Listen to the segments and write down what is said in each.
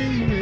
see you.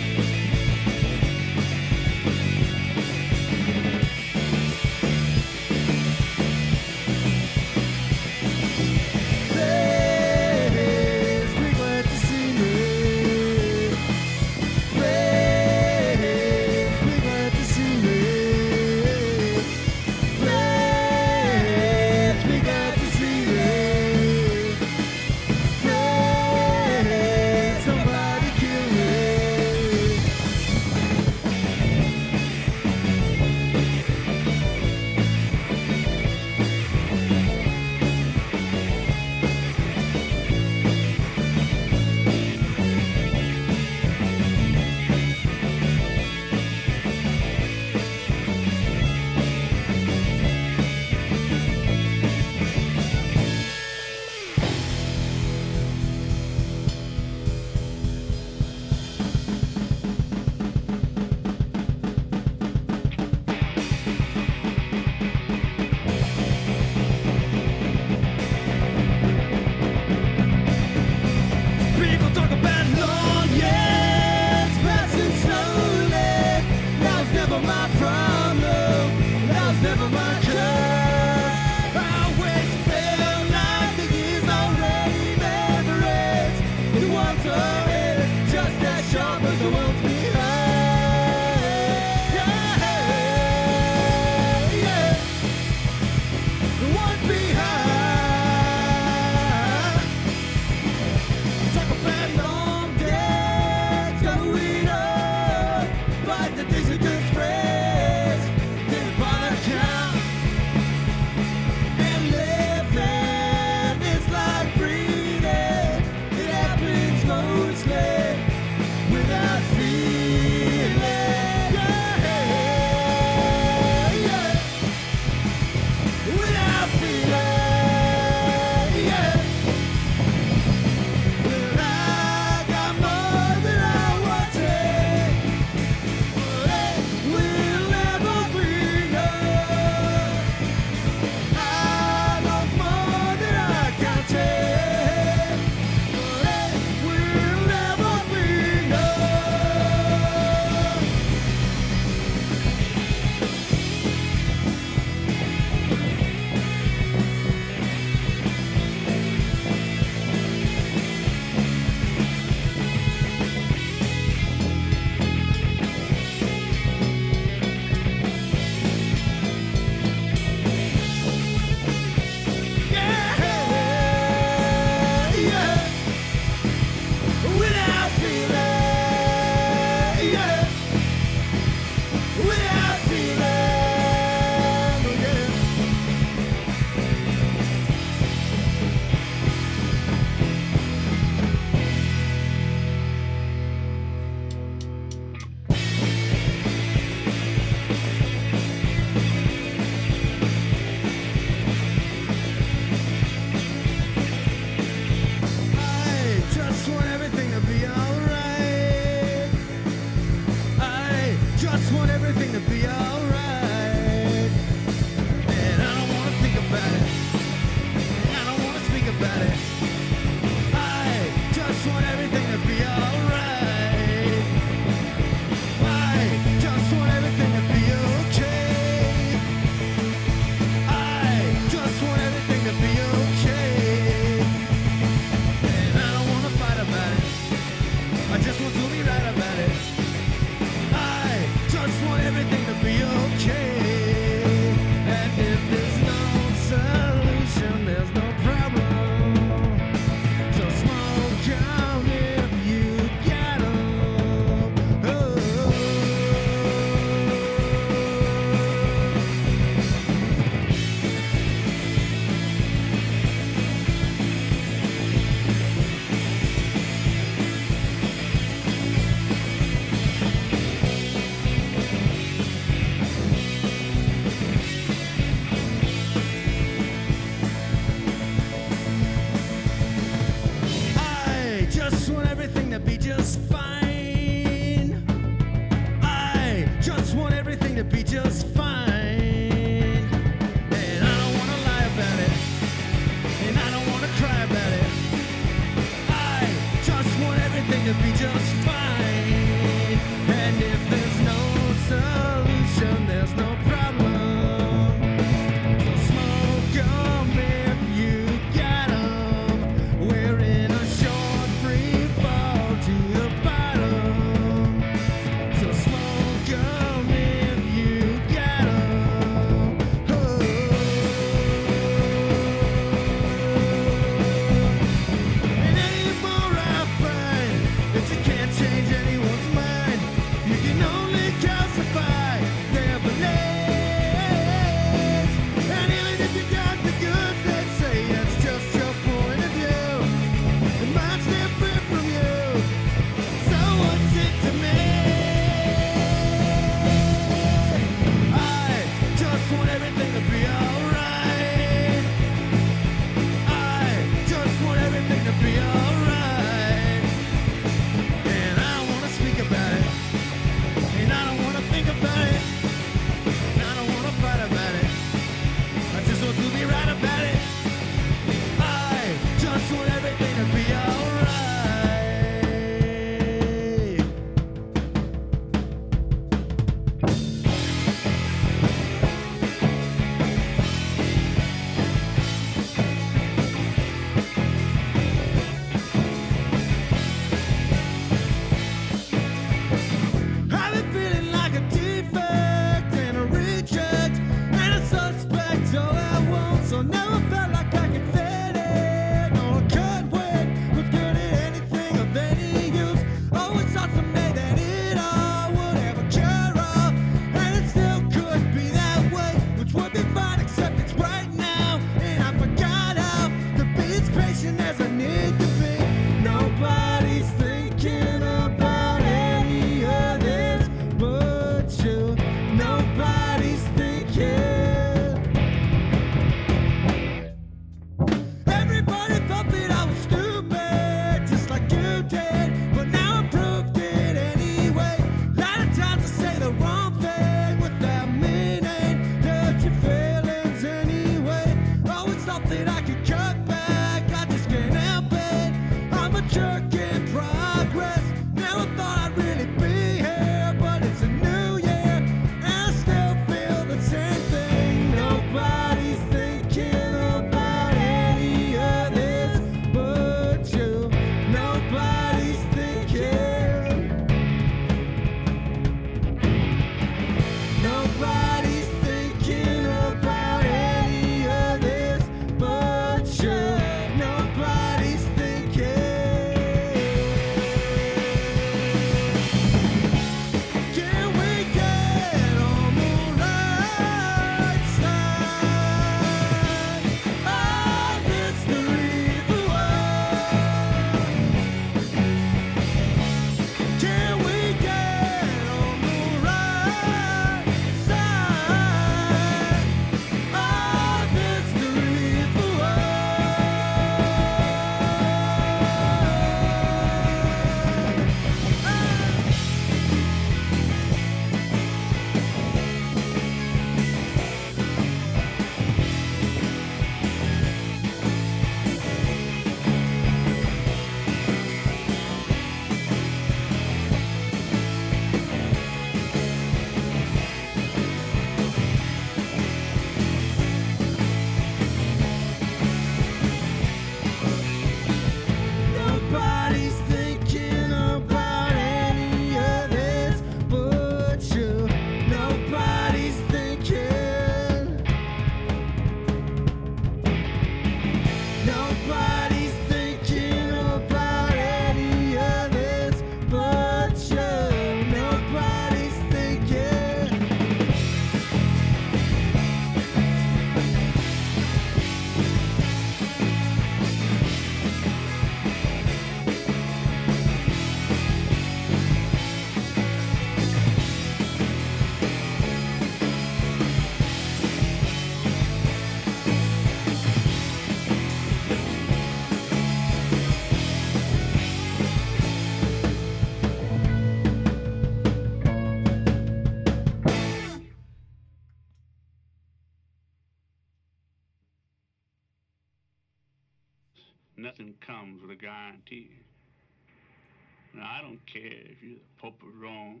if you're the Pope of Rome,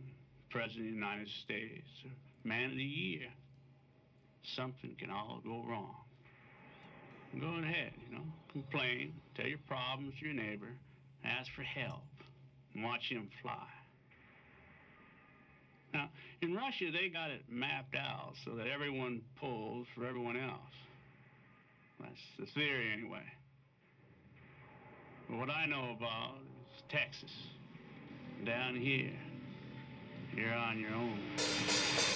President of the United States, or Man of the Year, something can all go wrong. Go ahead, you know, complain, tell your problems to your neighbor, ask for help, and watch him fly. Now, in Russia, they got it mapped out so that everyone pulls for everyone else. That's the theory, anyway. But what I know about is Texas down here, you're on your own.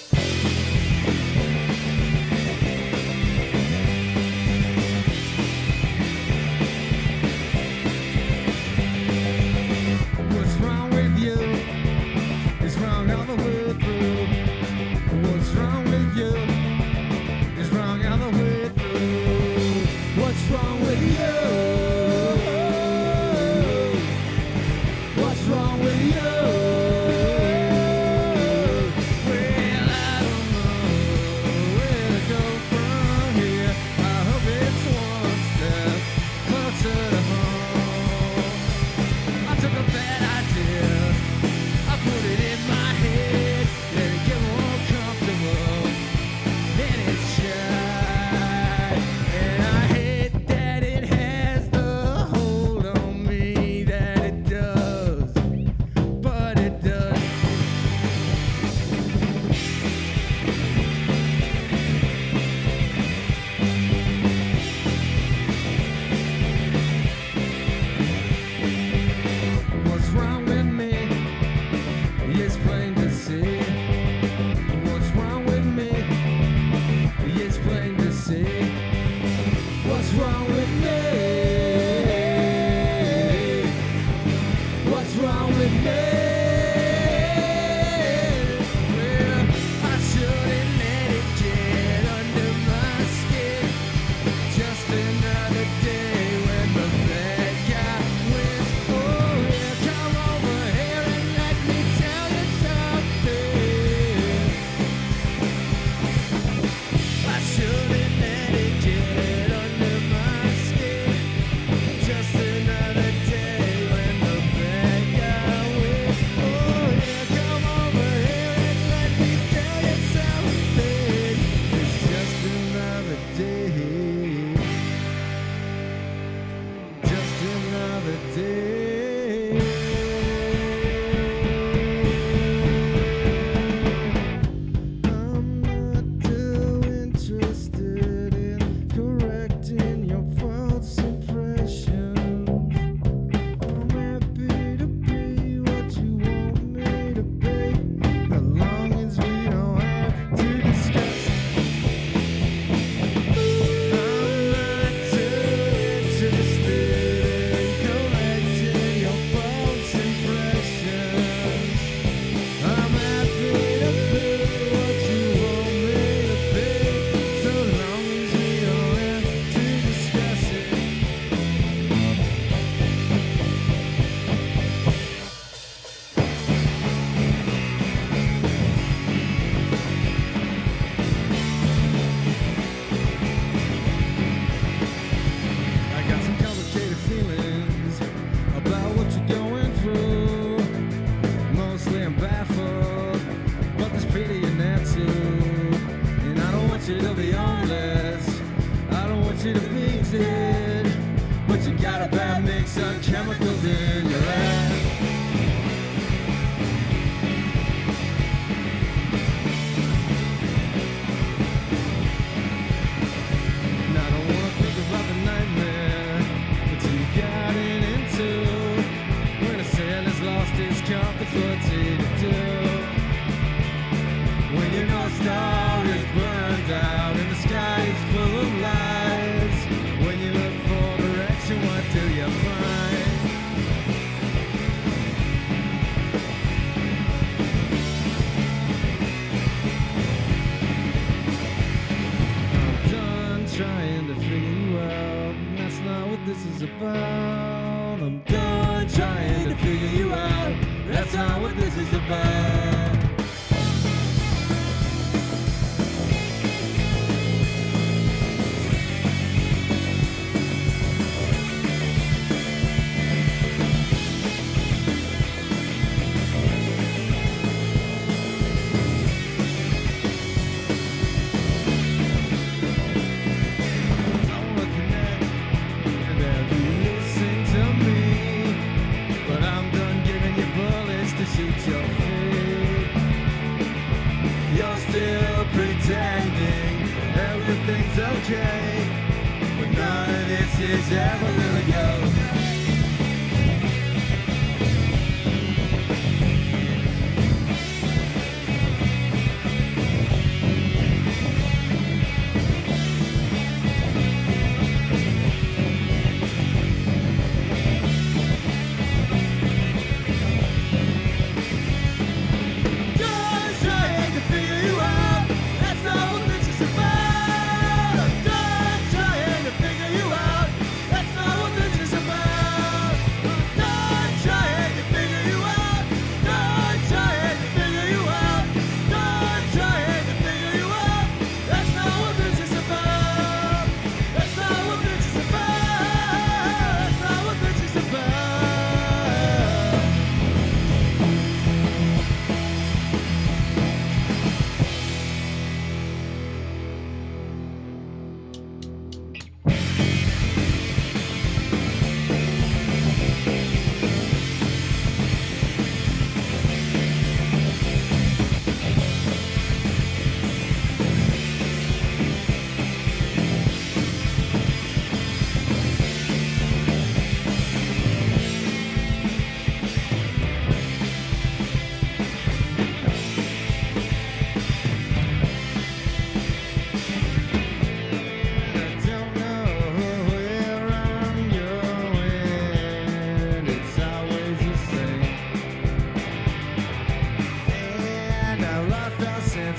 I'm done trying to figure you out. That's not what this is about.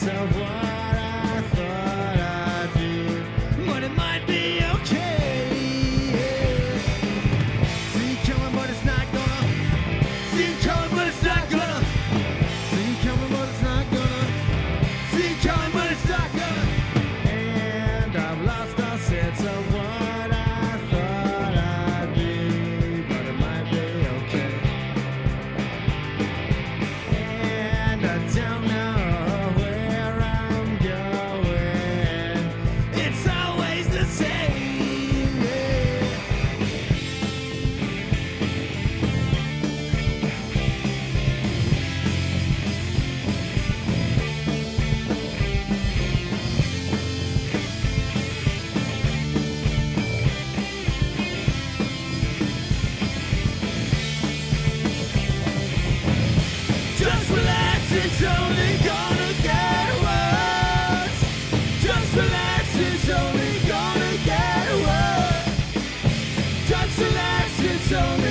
All it's only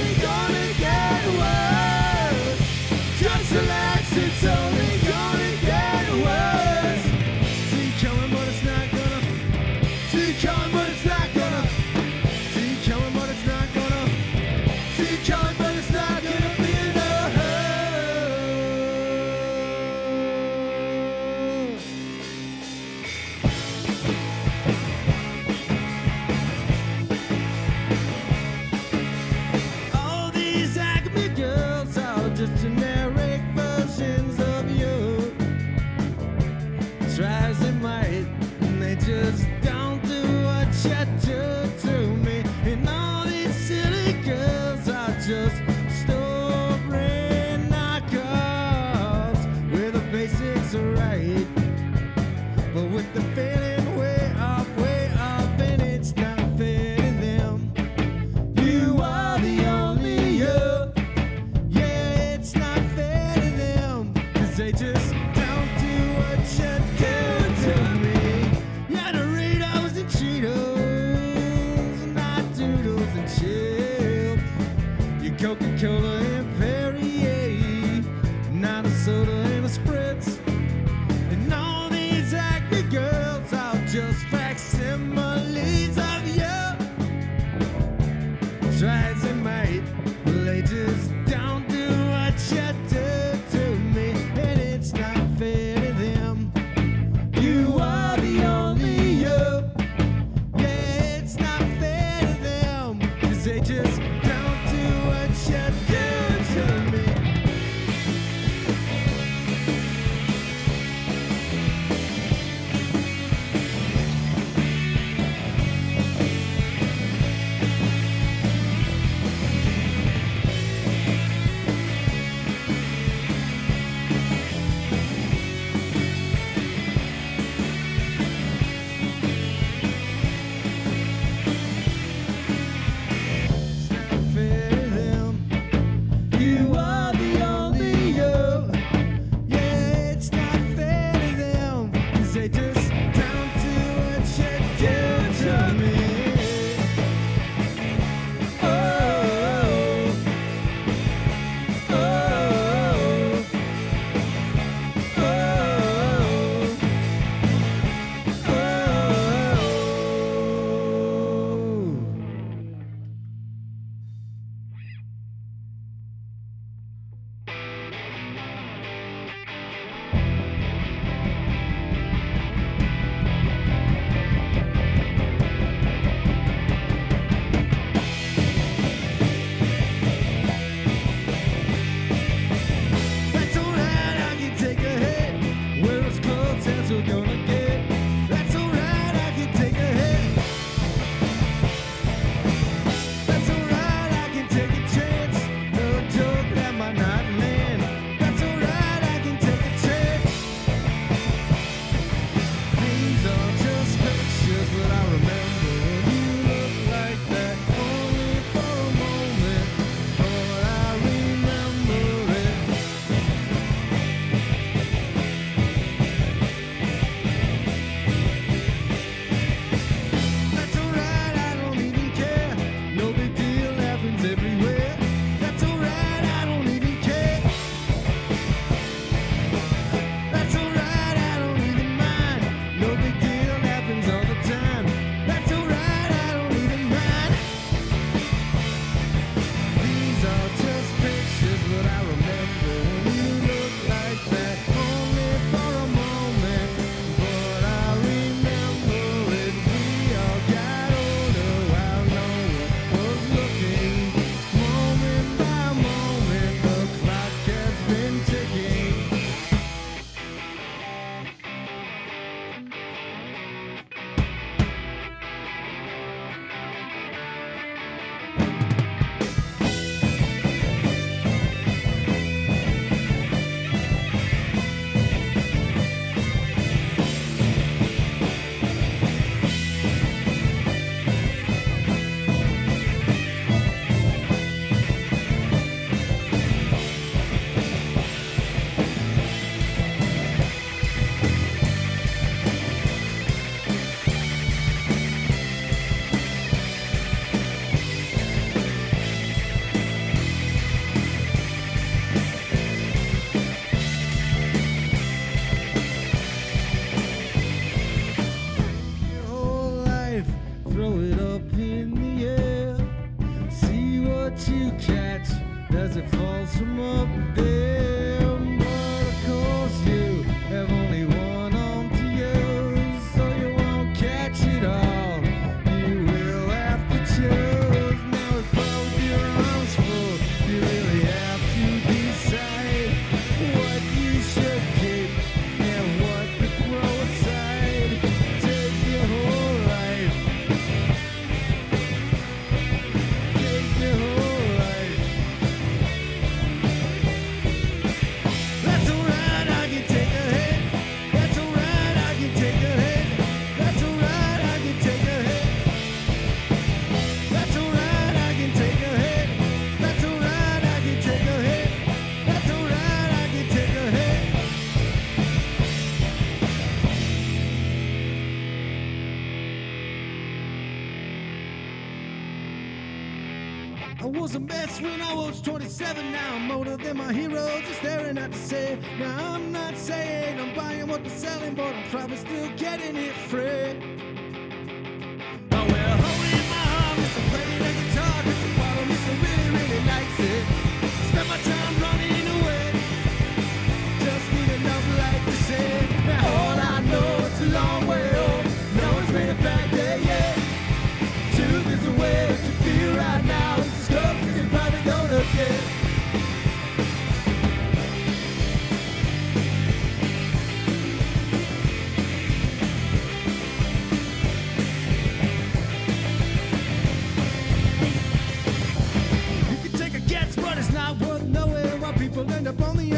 people end up on the